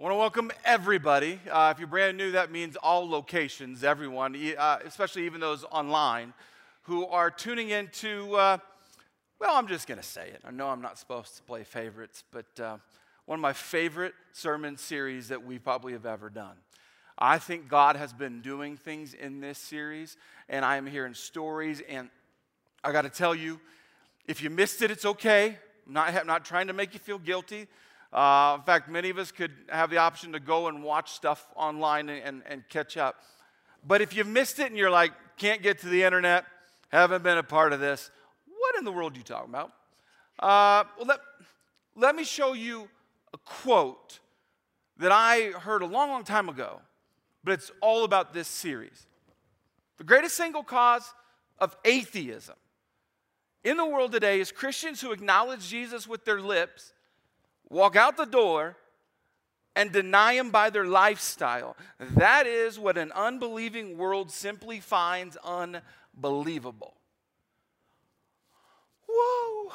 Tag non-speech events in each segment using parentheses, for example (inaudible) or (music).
I want to welcome everybody. Uh, if you're brand new, that means all locations, everyone, uh, especially even those online, who are tuning into, uh, well, I'm just going to say it. I know I'm not supposed to play favorites, but uh, one of my favorite sermon series that we probably have ever done. I think God has been doing things in this series, and I am hearing stories. And I got to tell you, if you missed it, it's okay. I'm not, I'm not trying to make you feel guilty. Uh, in fact, many of us could have the option to go and watch stuff online and, and, and catch up. But if you've missed it and you're like, can't get to the internet, haven't been a part of this, what in the world are you talking about? Uh, well, let, let me show you a quote that I heard a long, long time ago, but it's all about this series. The greatest single cause of atheism in the world today is Christians who acknowledge Jesus with their lips walk out the door and deny him by their lifestyle. That is what an unbelieving world simply finds unbelievable. Whoa.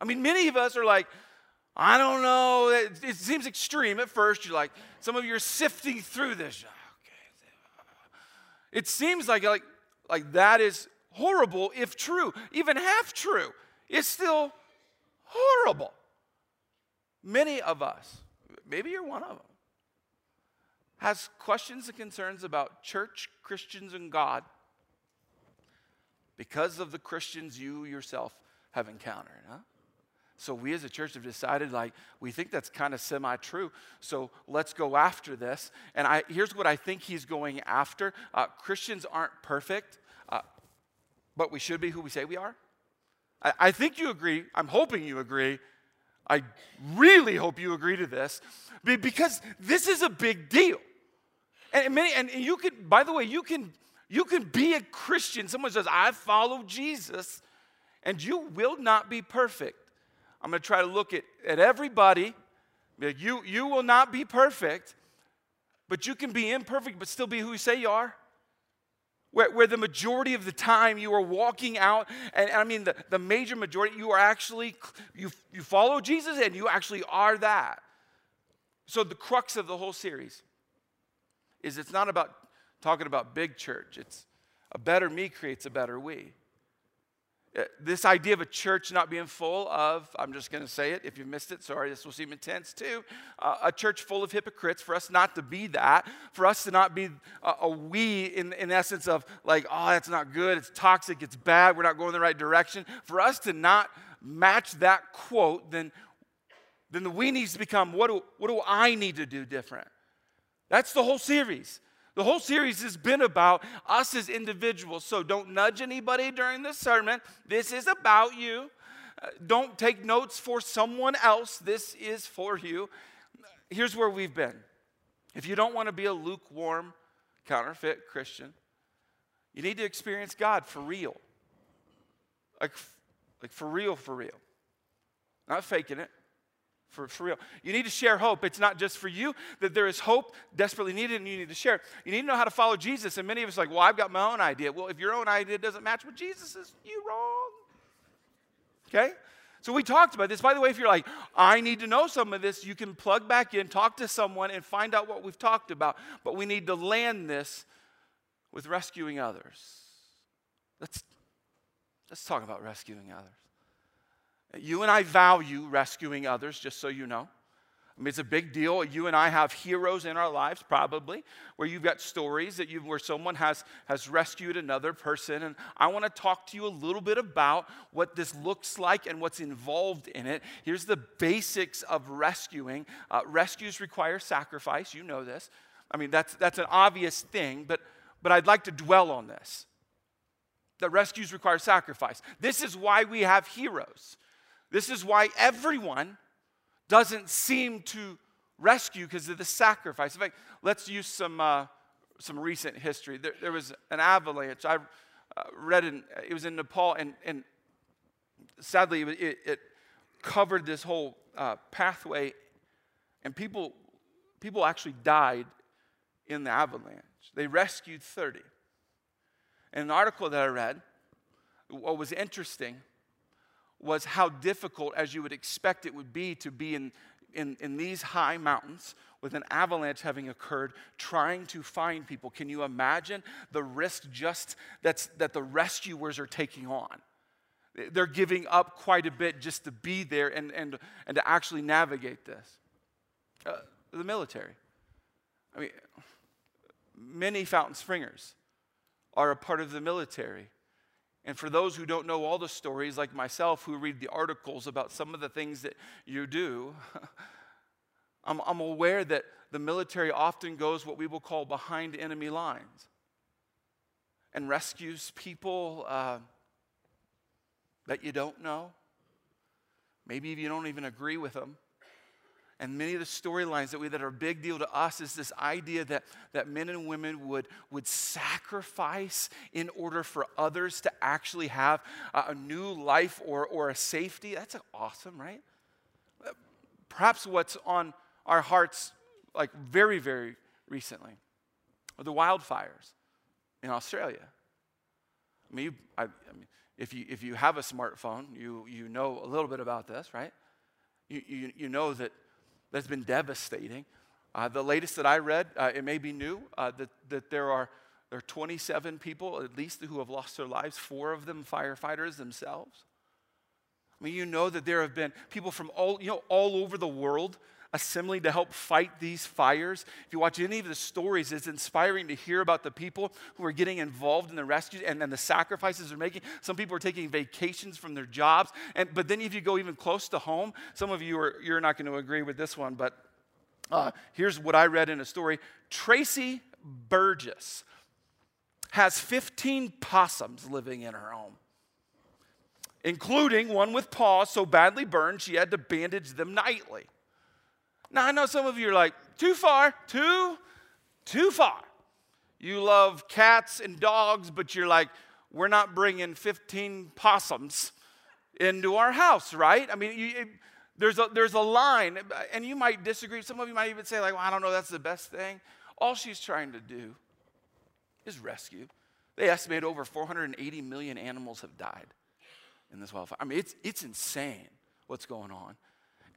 I mean, many of us are like, I don't know. It, it seems extreme at first. You're like, some of you are sifting through this. Okay. It seems like, like, like that is horrible if true, even half true. It's still horrible. Many of us, maybe you're one of them, has questions and concerns about church, Christians, and God because of the Christians you yourself have encountered. Huh? So we as a church have decided like we think that's kind of semi-true. So let's go after this. And I, here's what I think he's going after: uh, Christians aren't perfect, uh, but we should be who we say we are. I, I think you agree. I'm hoping you agree I really hope you agree to this because this is a big deal. And many, and you can, by the way, you can, you can be a Christian. Someone says, I follow Jesus, and you will not be perfect. I'm to try to look at, at everybody. You, you will not be perfect, but you can be imperfect, but still be who you say you are where, where the majority of the time you are walking out, and, I mean the, the major majority, you are actually, you, you follow Jesus and you actually are that. So the crux of the whole series is it's not about talking about big church, it's a better me creates a better we. Uh, this idea of a church not being full of, I'm just going to say it, if you missed it, sorry, this will seem intense too. Uh, a church full of hypocrites, for us not to be that, for us to not be a, a, we in, in essence of like, oh, that's not good, it's toxic, it's bad, we're not going the right direction. For us to not match that quote, then, then the we needs to become what do, what do I need to do different? That's the whole series. The whole series has been about us as individuals. So don't nudge anybody during this sermon. This is about you. Uh, don't take notes for someone else. This is for you. Here's where we've been. If you don't want to be a lukewarm, counterfeit Christian, you need to experience God for real. Like, like for real, for real. Not faking it for, for real. You need to share hope. It's not just for you, that there is hope desperately needed and you need to share it. You need to know how to follow Jesus. And many of us are like, well, I've got my own idea. Well, if your own idea doesn't match with Jesus, is, you wrong. Okay? So we talked about this. By the way, if you're like, I need to know some of this, you can plug back in, talk to someone, and find out what we've talked about. But we need to land this with rescuing others. Let's, let's talk about rescuing others. You and I value rescuing others, just so you know. I mean, it's a big deal. You and I have heroes in our lives, probably, where you've got stories that you where someone has has rescued another person. And I want to talk to you a little bit about what this looks like and what's involved in it. Here's the basics of rescuing. Uh, rescues require sacrifice. You know this. I mean, that's that's an obvious thing, but but I'd like to dwell on this. That rescues require sacrifice. This is why we have heroes. This is why everyone doesn't seem to rescue because of the sacrifice. In fact, let's use some, uh, some recent history. There, there, was an avalanche. I uh, read in, it was in Nepal, and, and sadly, it, it covered this whole uh, pathway, and people, people actually died in the avalanche. They rescued 30. In an article that I read, what was interesting was how difficult, as you would expect it would be, to be in in, in these high mountains with an avalanche having occurred, trying to find people. Can you imagine the risk just that's, that the rescuers are taking on? They're giving up quite a bit just to be there and, and, and to actually navigate this. Uh, the military. I mean, many Fountain Springers are a part of the military. And for those who don't know all the stories, like myself, who read the articles about some of the things that you do, (laughs) I'm, I'm aware that the military often goes what we will call behind enemy lines and rescues people uh, that you don't know. Maybe you don't even agree with them. And many of the storylines that, we, that are a big deal to us is this idea that, that men and women would, would sacrifice in order for others to actually have a, a new life or, or a safety. That's awesome, right? Perhaps what's on our hearts like very, very recently are the wildfires in Australia. I mean, you, I, I mean if, you, if you have a smartphone, you, you know a little bit about this, right? You, you, you know that that's been devastating. Uh, the latest that I read, uh, it may be new, uh, that, that there are there are 27 people at least who have lost their lives, four of them firefighters themselves. I mean, you know that there have been people from all, you know, all over the world assembling to help fight these fires. If you watch any of the stories, it's inspiring to hear about the people who are getting involved in the rescue and, and the sacrifices they're making. Some people are taking vacations from their jobs. And, but then if you go even close to home, some of you are you're not going to agree with this one, but uh, here's what I read in a story. Tracy Burgess has 15 possums living in her home including one with paws so badly burned she had to bandage them nightly. Now, I know some of you are like, too far, too, too far. You love cats and dogs, but you're like, we're not bringing 15 possums into our house, right? I mean, you, it, there's, a, there's a line, and you might disagree. Some of you might even say, like, well, I don't know, that's the best thing. All she's trying to do is rescue. They estimate over 480 million animals have died in this wildfire. I mean, it's, it's insane what's going on.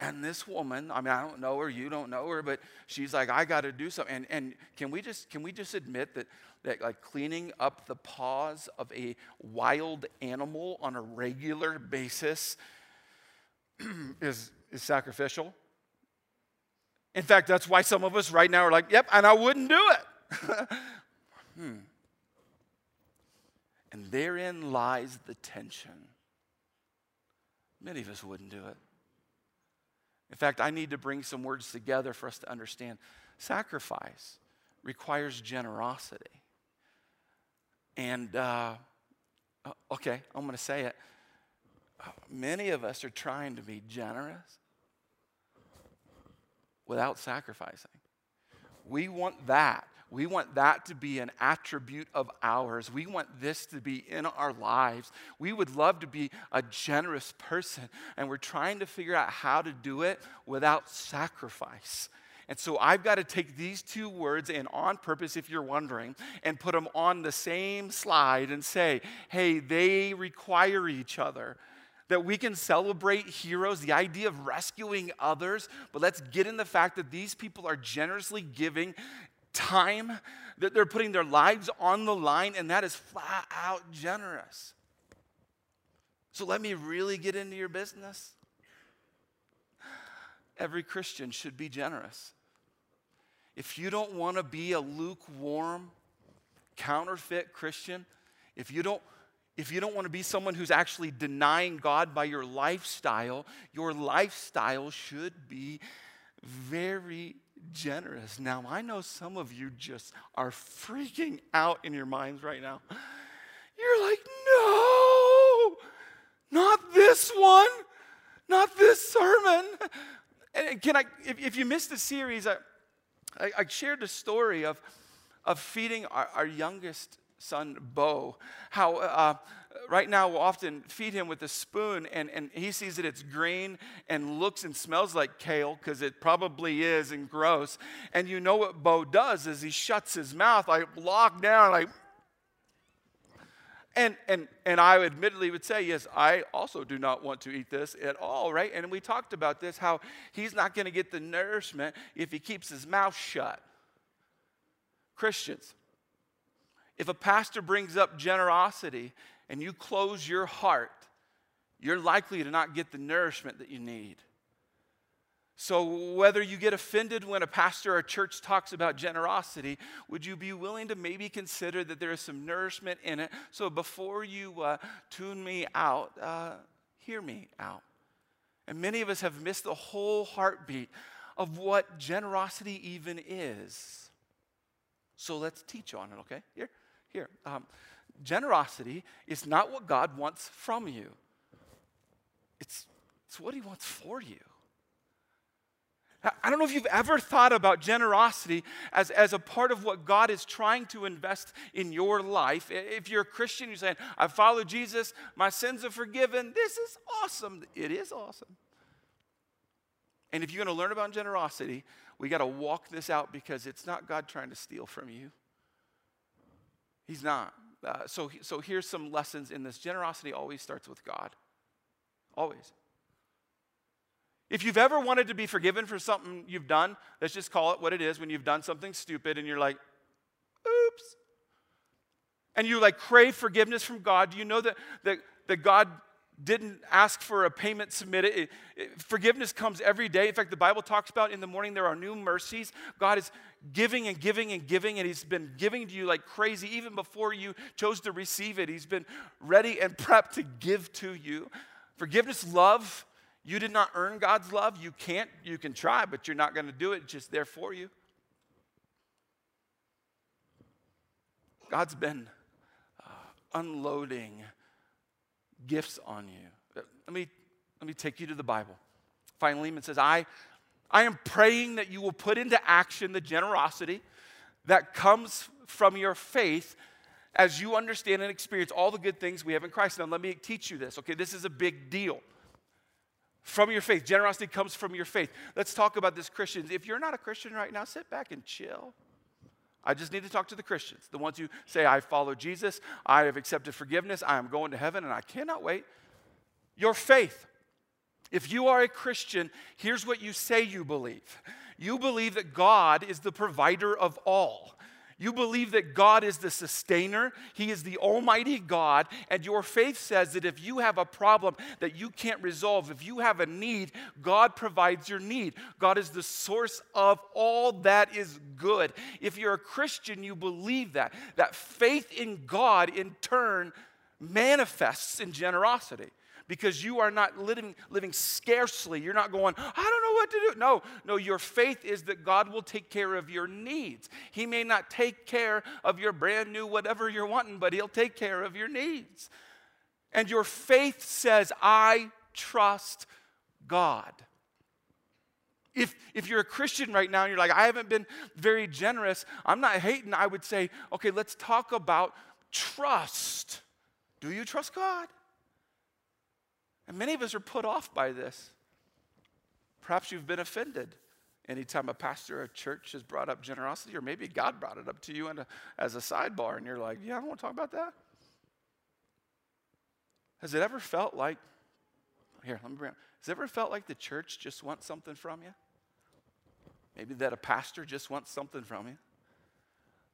And this woman, I mean, I don't know her, you don't know her, but she's like, I got to do something. And, and can we just can we just admit that that like cleaning up the paws of a wild animal on a regular basis (clears throat) is is sacrificial? In fact, that's why some of us right now are like, yep, and I wouldn't do it. (laughs) hmm. And therein lies the tension. Many of us wouldn't do it. In fact, I need to bring some words together for us to understand. Sacrifice requires generosity. And, uh, okay, I'm going to say it. Many of us are trying to be generous without sacrificing. We want that. We want that to be an attribute of ours. We want this to be in our lives. We would love to be a generous person, and we're trying to figure out how to do it without sacrifice. And so I've got to take these two words and on purpose, if you're wondering, and put them on the same slide and say, hey, they require each other that we can celebrate heroes, the idea of rescuing others, but let's get in the fact that these people are generously giving time, that they're putting their lives on the line, and that is flat out generous. So let me really get into your business. Every Christian should be generous. If you don't want to be a lukewarm, counterfeit Christian, if you don't if you don't want to be someone who's actually denying God by your lifestyle, your lifestyle should be very generous. Now, I know some of you just are freaking out in your minds right now. You're like, no, not this one, not this sermon. And can I, if, if you missed the series, I, I, I shared the story of, of feeding our, our youngest son, Bo, how uh, right now we'll often feed him with a spoon and, and he sees that it's green and looks and smells like kale because it probably is and gross. And you know what Bo does is he shuts his mouth like locked down, like And, and, and I admittedly would say, yes, I also do not want to eat this at all, right? And we talked about this how he's not going to get the nourishment if he keeps his mouth shut. Christians, if a pastor brings up generosity and you close your heart, you're likely to not get the nourishment that you need. So, whether you get offended when a pastor or a church talks about generosity, would you be willing to maybe consider that there is some nourishment in it? So, before you uh, tune me out, uh, hear me out. And many of us have missed the whole heartbeat of what generosity even is. So, let's teach on it, okay? Here, here. Um, generosity is not what God wants from you, it's, it's what He wants for you. I don't know if you've ever thought about generosity as, as a part of what God is trying to invest in your life. If you're a Christian, you're saying, I follow Jesus, my sins are forgiven. This is awesome. It is awesome. And if you're going to learn about generosity, we got to walk this out because it's not God trying to steal from you. He's not. Uh, so, so here's some lessons in this generosity always starts with God. Always. If you've ever wanted to be forgiven for something you've done, let's just call it what it is when you've done something stupid and you're like, oops. And you like crave forgiveness from God, do you know that, that, that God didn't ask for a payment submitted. It, it, forgiveness comes every day. In fact, the Bible talks about in the morning there are new mercies. God is giving and giving and giving, and He's been giving to you like crazy even before you chose to receive it. He's been ready and (laughs) prepped to give to you. Forgiveness, love, you did not earn God's love. You can't, you can try, but you're not going to do it. It's just there for you. God's been uh, unloading gifts on you. Let me, let me take you to the Bible. Philemon says, I, I am praying that you will put into action the generosity that comes from your faith as you understand and experience all the good things we have in Christ. Now, let me teach you this, okay? This is a big deal from your faith. Generosity comes from your faith. Let's talk about this, Christians. If you're not a Christian right now, sit back and chill. I just need to talk to the Christians, the ones who say, I follow Jesus, I have accepted forgiveness, I am going to heaven, and I cannot wait. Your faith. If you are a Christian, here's what you say you believe you believe that God is the provider of all. You believe that God is the sustainer, He is the Almighty God, and your faith says that if you have a problem that you can't resolve, if you have a need, God provides your need. God is the source of all that is good. If you're a Christian, you believe that. That faith in God, in turn, manifests in generosity because you are not living, living scarcely. You're not going, I don't know what to do. No, no, your faith is that God will take care of your needs. He may not take care of your brand new whatever you're wanting, but He'll take care of your needs. And your faith says, I trust God. If, if you're a Christian right now and you're like, I haven't been very generous, I'm not hating, I would say, okay, let's talk about trust. Do you trust God? And many of us are put off by this. Perhaps you've been offended anytime a pastor or a church has brought up generosity, or maybe God brought it up to you a, as a sidebar, and you're like, yeah, I don't want to talk about that. Has it ever felt like, here, let me bring it, has it ever felt like the church just wants something from you? Maybe that a pastor just wants something from you?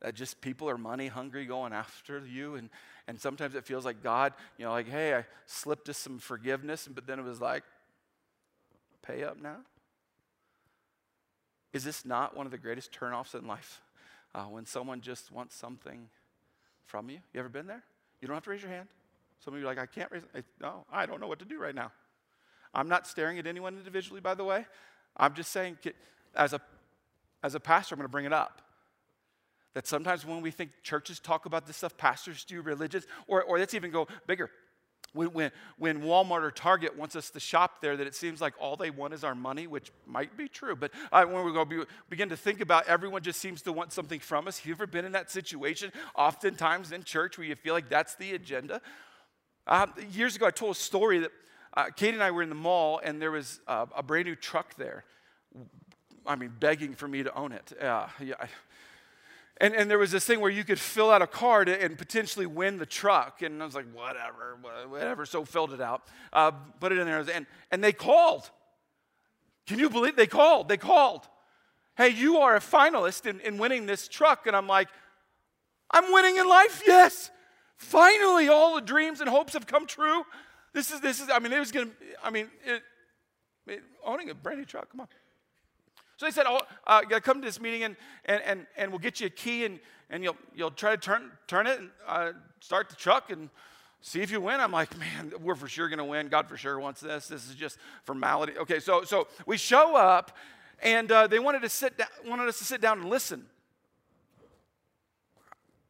That just people are money hungry going after you. And and sometimes it feels like god you know like hey i slipped us some forgiveness but then it was like pay up now? Is this not one of the greatest turnoffs in life uh, when someone just wants something from you? You ever been there? You don't have to raise your hand. Some of you are like i can't raise no i don't know what to do right now. I'm not staring at anyone individually by the way. I'm just saying as a as a pastor i'm going to bring it up that sometimes when we think churches talk about this stuff, pastors do, religions, or, or let's even go bigger. When, when, when Walmart or Target wants us to shop there, that it seems like all they want is our money, which might be true. But uh, when we go be, begin to think about everyone just seems to want something from us, have you ever been in that situation? Oftentimes in church where you feel like that's the agenda. Uh, years ago, I told a story that uh, Katie and I were in the mall, and there was a brand new truck there. I mean, begging for me to own it. Uh, yeah, And, and there was this thing where you could fill out a card and potentially win the truck. And I was like, whatever, whatever. So filled it out, uh, put it in there. And, and they called. Can you believe they called? They called. Hey, you are a finalist in, in winning this truck. And I'm like, I'm winning in life, yes. Finally, all the dreams and hopes have come true. This is, this is, I mean, it was going to, I mean, it, it, owning a brand new truck, come on. So they said, oh, uh, come to this meeting and, and, and, and we'll get you a key and, and you'll, you'll try to turn, turn it and uh, start the truck and see if you win. I'm like, man, we're for sure going to win. God for sure wants this. This is just formality. Okay, so, so we show up and uh, they wanted, to sit down, wanted us to sit down and listen.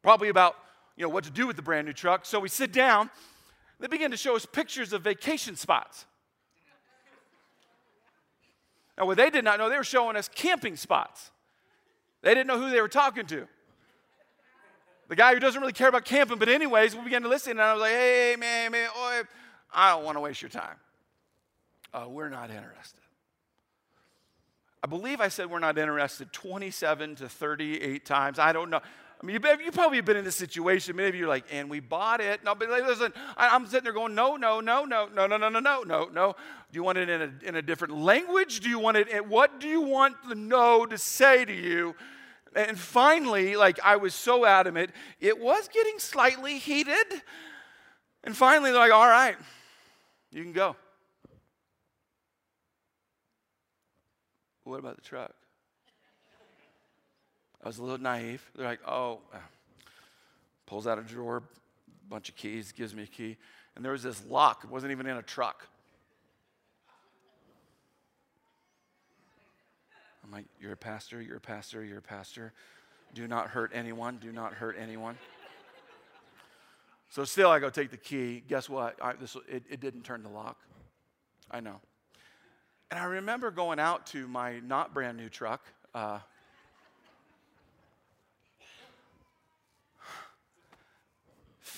Probably about you know, what to do with the brand new truck. So we sit down. They begin to show us pictures of vacation spots. Now, what they did not know, they were showing us camping spots. They didn't know who they were talking to. The guy who doesn't really care about camping, but anyways, we began to listen, and I was like, hey, man, man, oh, I don't want to waste your time. Uh, we're not interested. I believe I said we're not interested 27 to 38 times. I don't know. I mean, you, you probably been in this situation. Maybe you're like, and we bought it. No, but listen, I, am sitting there going, no, no, no, no, no, no, no, no, no, no, no. Do you want it in a, in a different language? Do you want it, in, what do you want the no to say to you? And finally, like I was so adamant, it was getting slightly heated. And finally, they're like, all right, you can go. What about the truck? I was a little naive. They're like, oh, pulls out a drawer, bunch of keys, gives me a key. And there was this lock. It wasn't even in a truck. I'm like, you're a pastor, you're a pastor, you're a pastor. Do not hurt anyone, do not hurt anyone. so still, I go take the key. Guess what? I, this, it, it didn't turn the lock. I know. And I remember going out to my not brand new truck. Uh,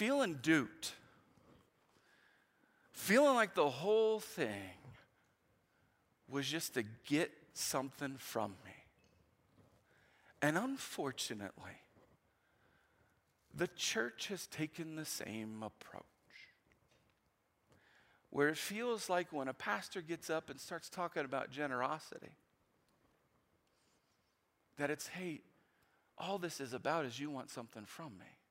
feeling duped, feeling like the whole thing was just to get something from me. And unfortunately, the church has taken the same approach. Where it feels like when a pastor gets up and starts talking about generosity, that it's, hey, all this is about is you want something from me.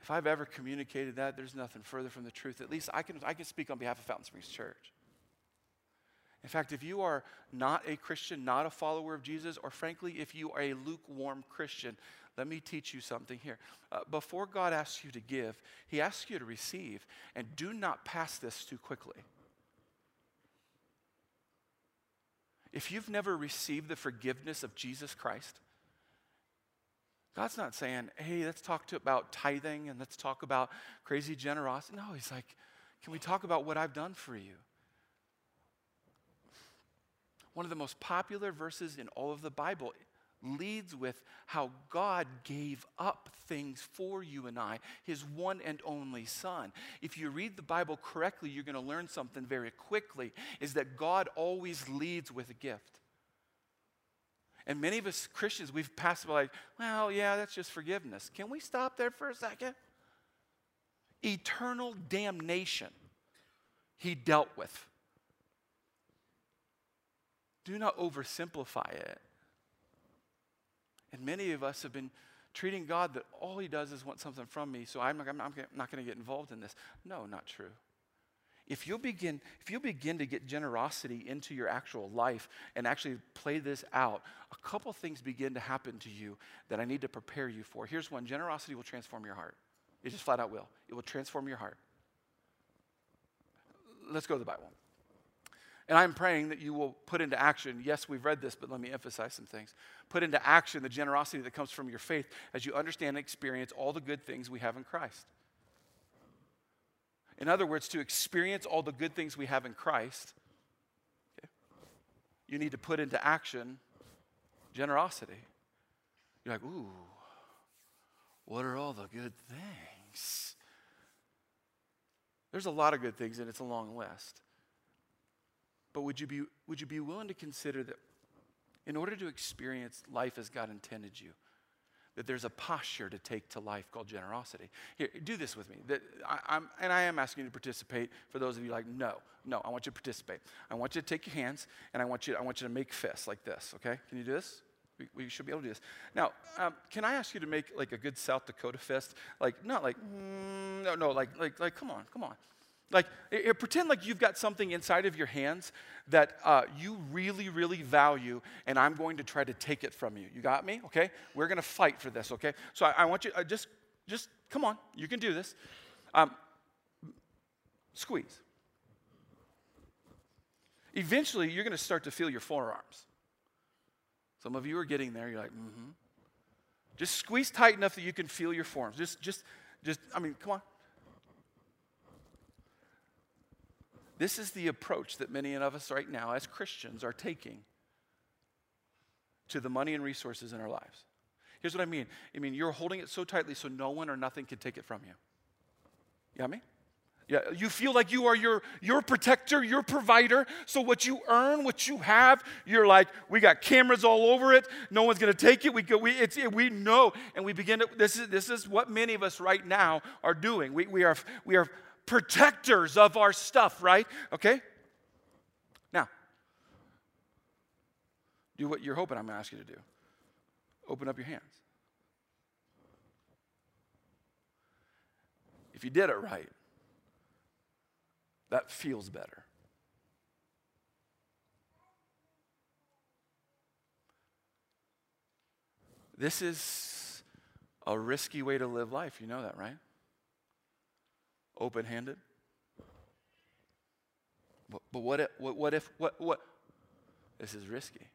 If I've ever communicated that, there's nothing further from the truth. At least I can, I can speak on behalf of Fountain Springs Church. In fact, if you are not a Christian, not a follower of Jesus, or frankly, if you are a lukewarm Christian, let me teach you something here. Uh, before God asks you to give, He asks you to receive, and do not pass this too quickly. If you've never received the forgiveness of Jesus Christ, God's not saying, hey, let's talk to about tithing and let's talk about crazy generosity. No, He's like, can we talk about what I've done for you? One of the most popular verses in all of the Bible leads with how God gave up things for you and I, his one and only son. If you read the Bible correctly, you're going to learn something very quickly is that God always leads with a gift. And many of us Christians, we've passed by like, well, yeah, that's just forgiveness. Can we stop there for a second? Eternal damnation he dealt with. Do not oversimplify it. And many of us have been treating God that all he does is want something from me, so I'm, I'm, I'm not going to get involved in this. No, not true if you begin if you begin to get generosity into your actual life and actually play this out a couple things begin to happen to you that i need to prepare you for. Here's one generosity will transform your heart. It just flat out will. It will transform your heart. Let's go to the bible. And i'm praying that you will put into action yes we've read this but let me emphasize some things. Put into action the generosity that comes from your faith as you understand and experience all the good things we have in christ in other words, to experience all the good things we have in Christ, okay, you need to put into action generosity. You're like, ooh, what are all the good things? There's a lot of good things, and it's a long list. But would you be, would you be willing to consider that in order to experience life as God intended you, that there's a posture to take to life called generosity. Here, do this with me. That I, and I am asking you to participate. For those of you like, no, no, I want you to participate. I want you to take your hands and I want you, I want you to make fists like this. Okay? Can you do this? We, we should be able to do this. Now, um, can I ask you to make like a good South Dakota fist? Like not like mm, no, no, like like like come on, come on. Like, pretend like you've got something inside of your hands that uh, you really, really value, and I'm going to try to take it from you. You got me? Okay? We're going to fight for this, okay? So I, I want you, uh, just, just come on. You can do this. Um, squeeze. Eventually, you're going to start to feel your forearms. Some of you are getting there. You're like, mm hmm. Just squeeze tight enough that you can feel your forearms. Just, just, just, I mean, come on. This is the approach that many of us right now, as Christians, are taking to the money and resources in our lives. Here's what I mean I mean, you're holding it so tightly so no one or nothing can take it from you. You got? Yeah, you feel like you are your, your protector, your provider. So what you earn, what you have, you're like, we got cameras all over it. No one's going to take it. We, go, we, it's, we know. And we begin to, this is, this is what many of us right now are doing. We, we, are, we are protectors of our stuff, right? Okay? Now, do what you're hoping I'm going to ask you to do open up your hands. If you did it right, that feels better. This is a risky way to live life. You know that, right? Open handed? But, but what, if, what, what if, what, what? This is risky.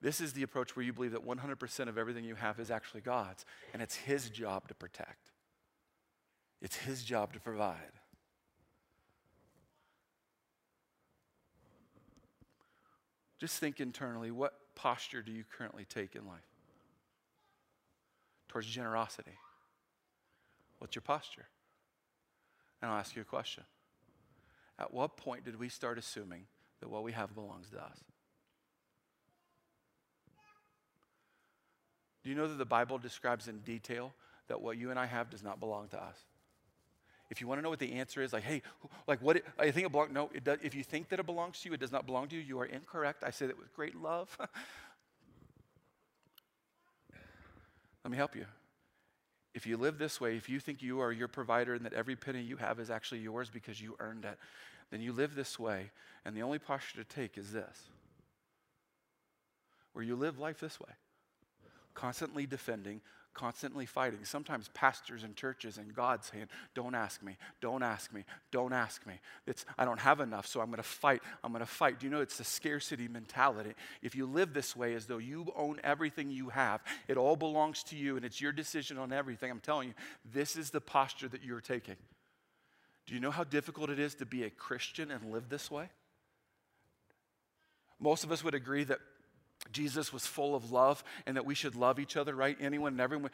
This is the approach where you believe that 100% of everything you have is actually God's, and it's His job to protect, it's His job to provide. Just think internally what posture do you currently take in life? Towards generosity. What's your posture? And I'll ask you a question. At what point did we start assuming that what we have belongs to us? Do you know that the Bible describes in detail that what you and I have does not belong to us? If you want to know what the answer is, like, hey, like what? It, I think it belongs. No, it does. If you think that it belongs to you, it does not belong to you. You are incorrect. I say that with great love. (laughs) Let me help you. If you live this way, if you think you are your provider and that every penny you have is actually yours because you earned it, then you live this way. And the only posture to take is this where you live life this way, constantly defending, constantly fighting. Sometimes pastors and churches and God saying, Don't ask me, don't ask me, don't ask me. It's, I don't have enough, so I'm going to fight, I'm going to fight. Do you know it's the scarcity mentality? If you live this way as though you own everything you have, it all belongs to you and it's your decision on everything, I'm telling you, this is the posture that you're taking. Do you know how difficult it is to be a Christian and live this way? Most of us would agree that Jesus was full of love and that we should love each other, right? Anyone and everyone.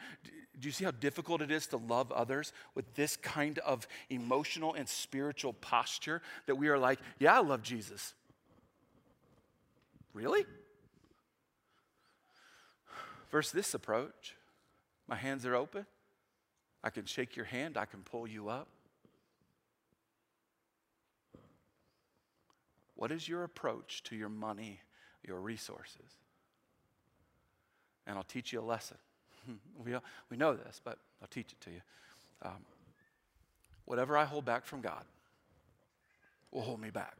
Do you see how difficult it is to love others with this kind of emotional and spiritual posture that we are like, yeah, I love Jesus? Really? Versus this approach, my hands are open. I can shake your hand, I can pull you up. What is your approach to your money, your resources? And I'll teach you a lesson. (laughs) we, we know this, but I'll teach it to you. Um, whatever I hold back from God will hold me back.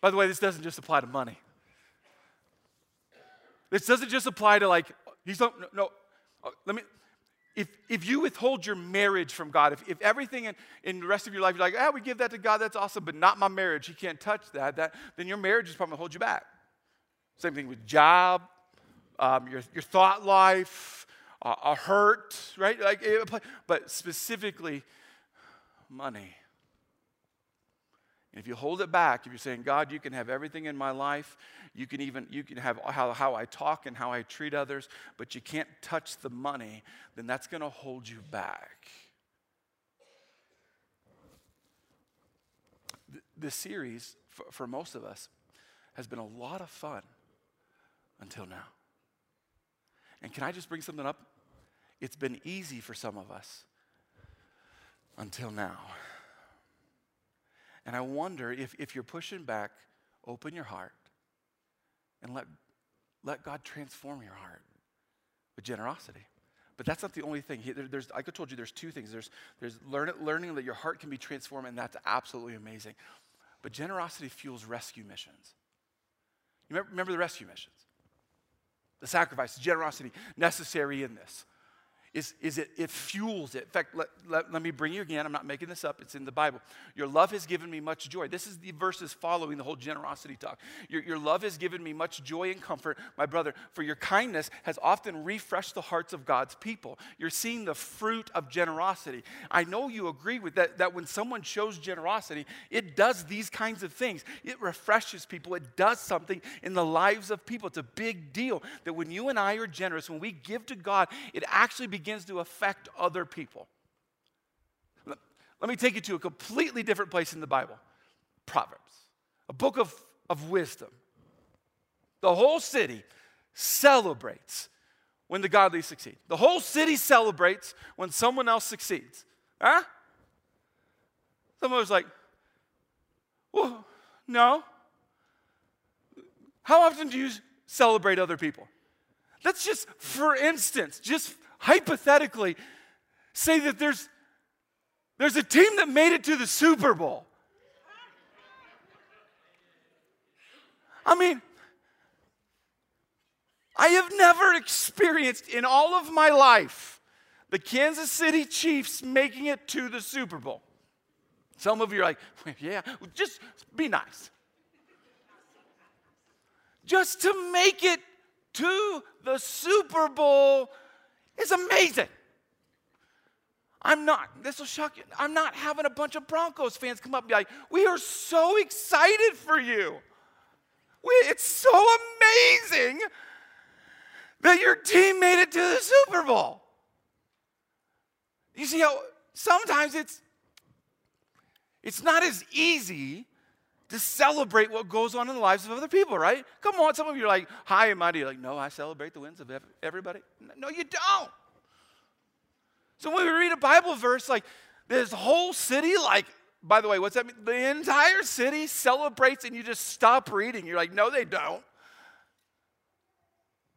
By the way, this doesn't just apply to money. This doesn't just apply to like, he's not, no, no uh, let me, if, if you withhold your marriage from God, if, if everything in, in the rest of your life, you're like, ah, we give that to God, that's awesome, but not my marriage, he can't touch that, that then your marriage is probably going to hold you back. Same thing with job, um, your, your thought life, uh, a hurt, right? Like, but specifically, money. And if you hold it back, if you're saying, God, you can have everything in my life, you can even you can have how, how I talk and how I treat others, but you can't touch the money, then that's going to hold you back. This series, for, for most of us, has been a lot of fun. until now. And can I just bring something up? It's been easy for some of us until now. And I wonder if, if you're pushing back, open your heart and let, let God transform your heart with generosity. But that's not the only thing. There's, like I told you, there's two things. There's, there's learn, learning that your heart can be transformed, and that's absolutely amazing. But generosity fuels rescue missions. You remember, remember the rescue missions? The sacrifice, the generosity necessary in this is, is it, it fuels it. In fact, let, let, let me bring you again. I'm not making this up, it's in the Bible. Your love has given me much joy. This is the verses following the whole generosity talk. Your, your love has given me much joy and comfort, my brother, for your kindness has often refreshed the hearts of God's people. You're seeing the fruit of generosity. I know you agree with that, that when someone shows generosity, it does these kinds of things. It refreshes people, it does something in the lives of people. It's a big deal that when you and I are generous, when we give to God, it actually begins begins to affect other people. Let me take you to a completely different place in the Bible Proverbs, a book of, of wisdom. The whole city celebrates when the godly succeed. The whole city celebrates when someone else succeeds. Huh? Someone was like, well, no. How often do you celebrate other people? Let's just, for instance, just hypothetically say that there's, there's a team that made it to the Super Bowl. I mean, I have never experienced in all of my life the Kansas City Chiefs making it to the Super Bowl. Some of you are like, yeah, just be nice. Just to make it to the Super Bowl is amazing. I'm not, this will shock you. I'm not having a bunch of Broncos fans come up and be like, we are so excited for you. We, it's so amazing that your team made it to the Super Bowl. You see how sometimes it's it's not as easy to celebrate what goes on in the lives of other people, right? Come on, some of you are like high and mighty. You're like, no, I celebrate the wins of everybody. No, you don't. So when we read a Bible verse, like this whole city, like, by the way, what's that mean? The entire city celebrates and you just stop reading. You're like, no, they don't.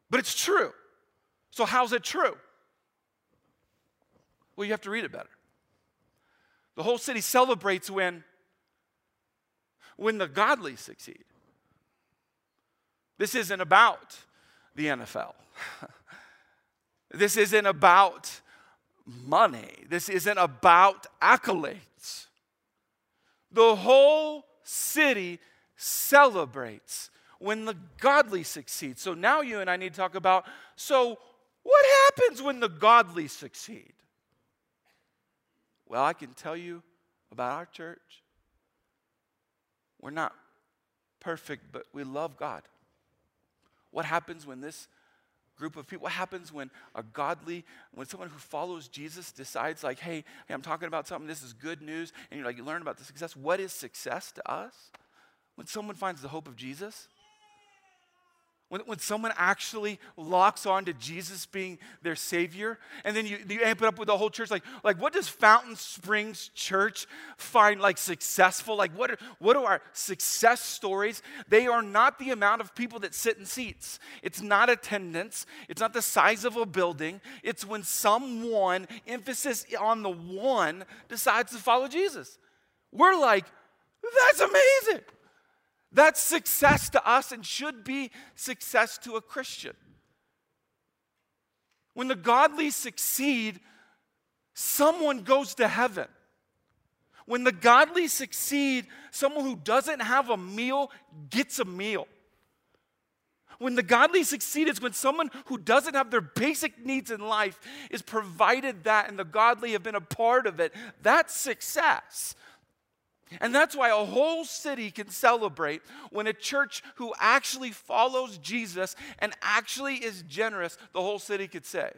But it's true. So, how's it true? Well, you have to read it better. The whole city celebrates when when the godly succeed. This isn't about the NFL. (laughs) this isn't about money. This isn't about accolades. The whole city celebrates when the godly succeed. So now you and I need to talk about so what happens when the godly succeed? Well, I can tell you about our church we're not perfect, but we love God. What happens when this group of people, what happens when a godly, when someone who follows Jesus decides, like, hey, hey, I'm talking about something, this is good news, and you're like, you learn about the success. What is success to us? When someone finds the hope of Jesus, when, when someone actually locks on to Jesus being their Savior, and then you, you amp it up with the whole church, like, like what does Fountain Springs Church find like successful? Like, what are, what are our success stories? They are not the amount of people that sit in seats. It's not attendance. It's not the size of a building. It's when someone, emphasis on the one, decides to follow Jesus. We're like, that's amazing. That's success to us and should be success to a Christian. When the godly succeed, someone goes to heaven. When the godly succeed, someone who doesn't have a meal gets a meal. When the godly succeed is when someone who doesn't have their basic needs in life is provided that and the godly have been a part of it. That's success. And that's why a whole city can celebrate when a church who actually follows Jesus and actually is generous, the whole city could say,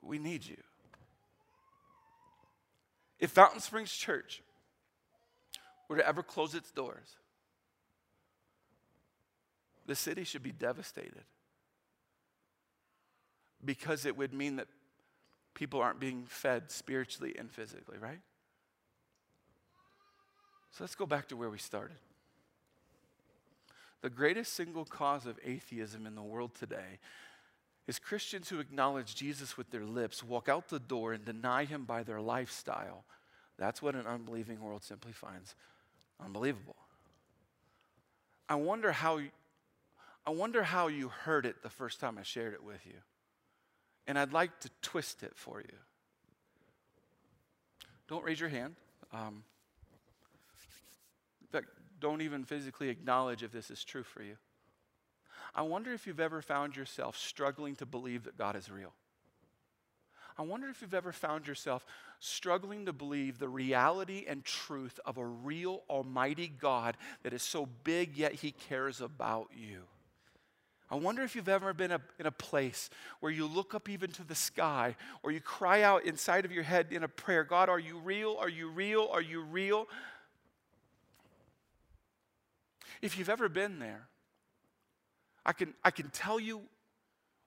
We need you. If Fountain Springs Church were to ever close its doors, the city should be devastated because it would mean that people aren't being fed spiritually and physically, right? So let's go back to where we started. The greatest single cause of atheism in the world today is Christians who acknowledge Jesus with their lips, walk out the door, and deny him by their lifestyle. That's what an unbelieving world simply finds unbelievable. I wonder how I wonder how you heard it the first time I shared it with you. And I'd like to twist it for you. Don't raise your hand. Um, in fact, don't even physically acknowledge if this is true for you. I wonder if you've ever found yourself struggling to believe that God is real. I wonder if you've ever found yourself struggling to believe the reality and truth of a real Almighty God that is so big, yet He cares about you. I wonder if you've ever been a, in a place where you look up even to the sky or you cry out inside of your head in a prayer God, are you real? Are you real? Are you real? If you've ever been there, I can, I can tell you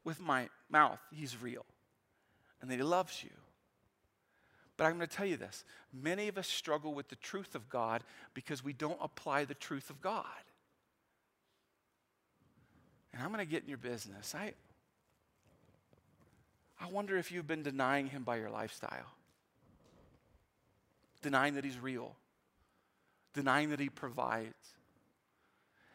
with my mouth, He's real and that He loves you. But I'm going to tell you this many of us struggle with the truth of God because we don't apply the truth of God. And I'm going to get in your business. I, I wonder if you've been denying Him by your lifestyle, denying that He's real, denying that He provides.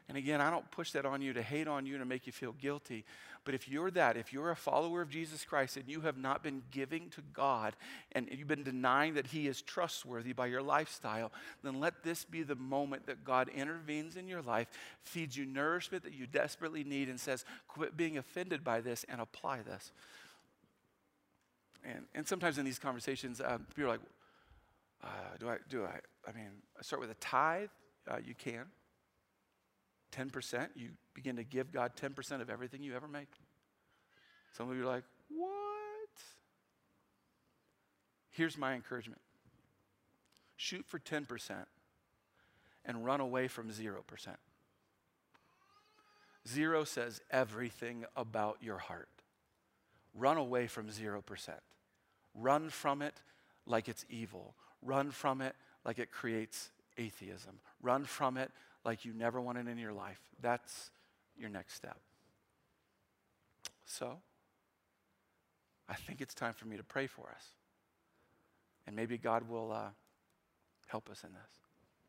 And again, I don't push that on you to hate on you to make you feel guilty. But if you're that, if you're a follower of Jesus Christ and you have not been giving to God and you've been denying that He is trustworthy by your lifestyle, then let this be the moment that God intervenes in your life, feeds you nourishment that you desperately need, and says, quit being offended by this and apply this. And, and sometimes in these conversations, um, people are like, uh, do I, do I, I mean, I start with a tithe? Uh, you can. 10%, you begin to give God 10% of everything you ever make. Some of you are like, what? Here's my encouragement shoot for 10% and run away from 0%. Zero says everything about your heart. Run away from 0%. Run from it like it's evil. Run from it like it creates atheism. Run from it like you never wanted in your life. That's your next step. So, I think it's time for me to pray for us. And maybe God will uh, help us in this.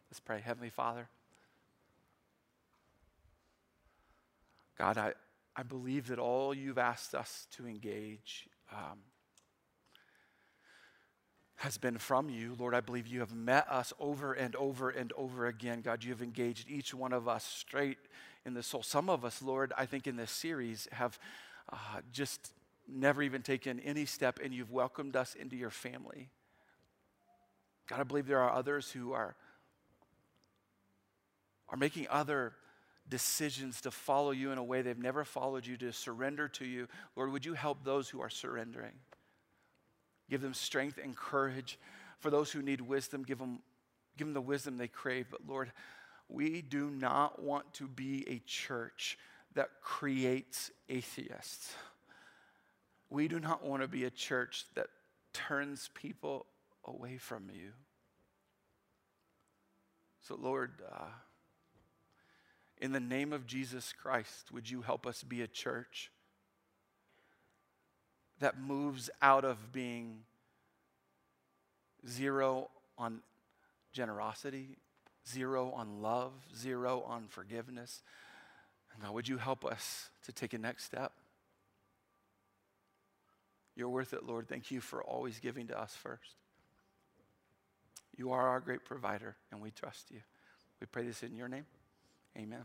Let's pray. Heavenly Father, God, I, I believe that all you've asked us to engage um, has been from you. Lord, I believe you have met us over and over and over again. God, you have engaged each one of us straight in the soul. Some of us, Lord, I think in this series have uh, just never even taken any step, and you've welcomed us into your family. God, I believe there are others who are, are making other decisions to follow you in a way they've never followed you, to surrender to you. Lord, would you help those who are surrendering? Give them strength and courage. For those who need wisdom, give them, give them the wisdom they crave. But Lord, we do not want to be a church that creates atheists. We do not want to be a church that turns people away from you. So, Lord, uh, in the name of Jesus Christ, would you help us be a church that moves out of being zero on generosity, zero on love, zero on forgiveness. And God, would you help us to take a next step? You're worth it, Lord. Thank you for always giving to us first. You are our great provider, and we trust you. We pray this in your name. Amen.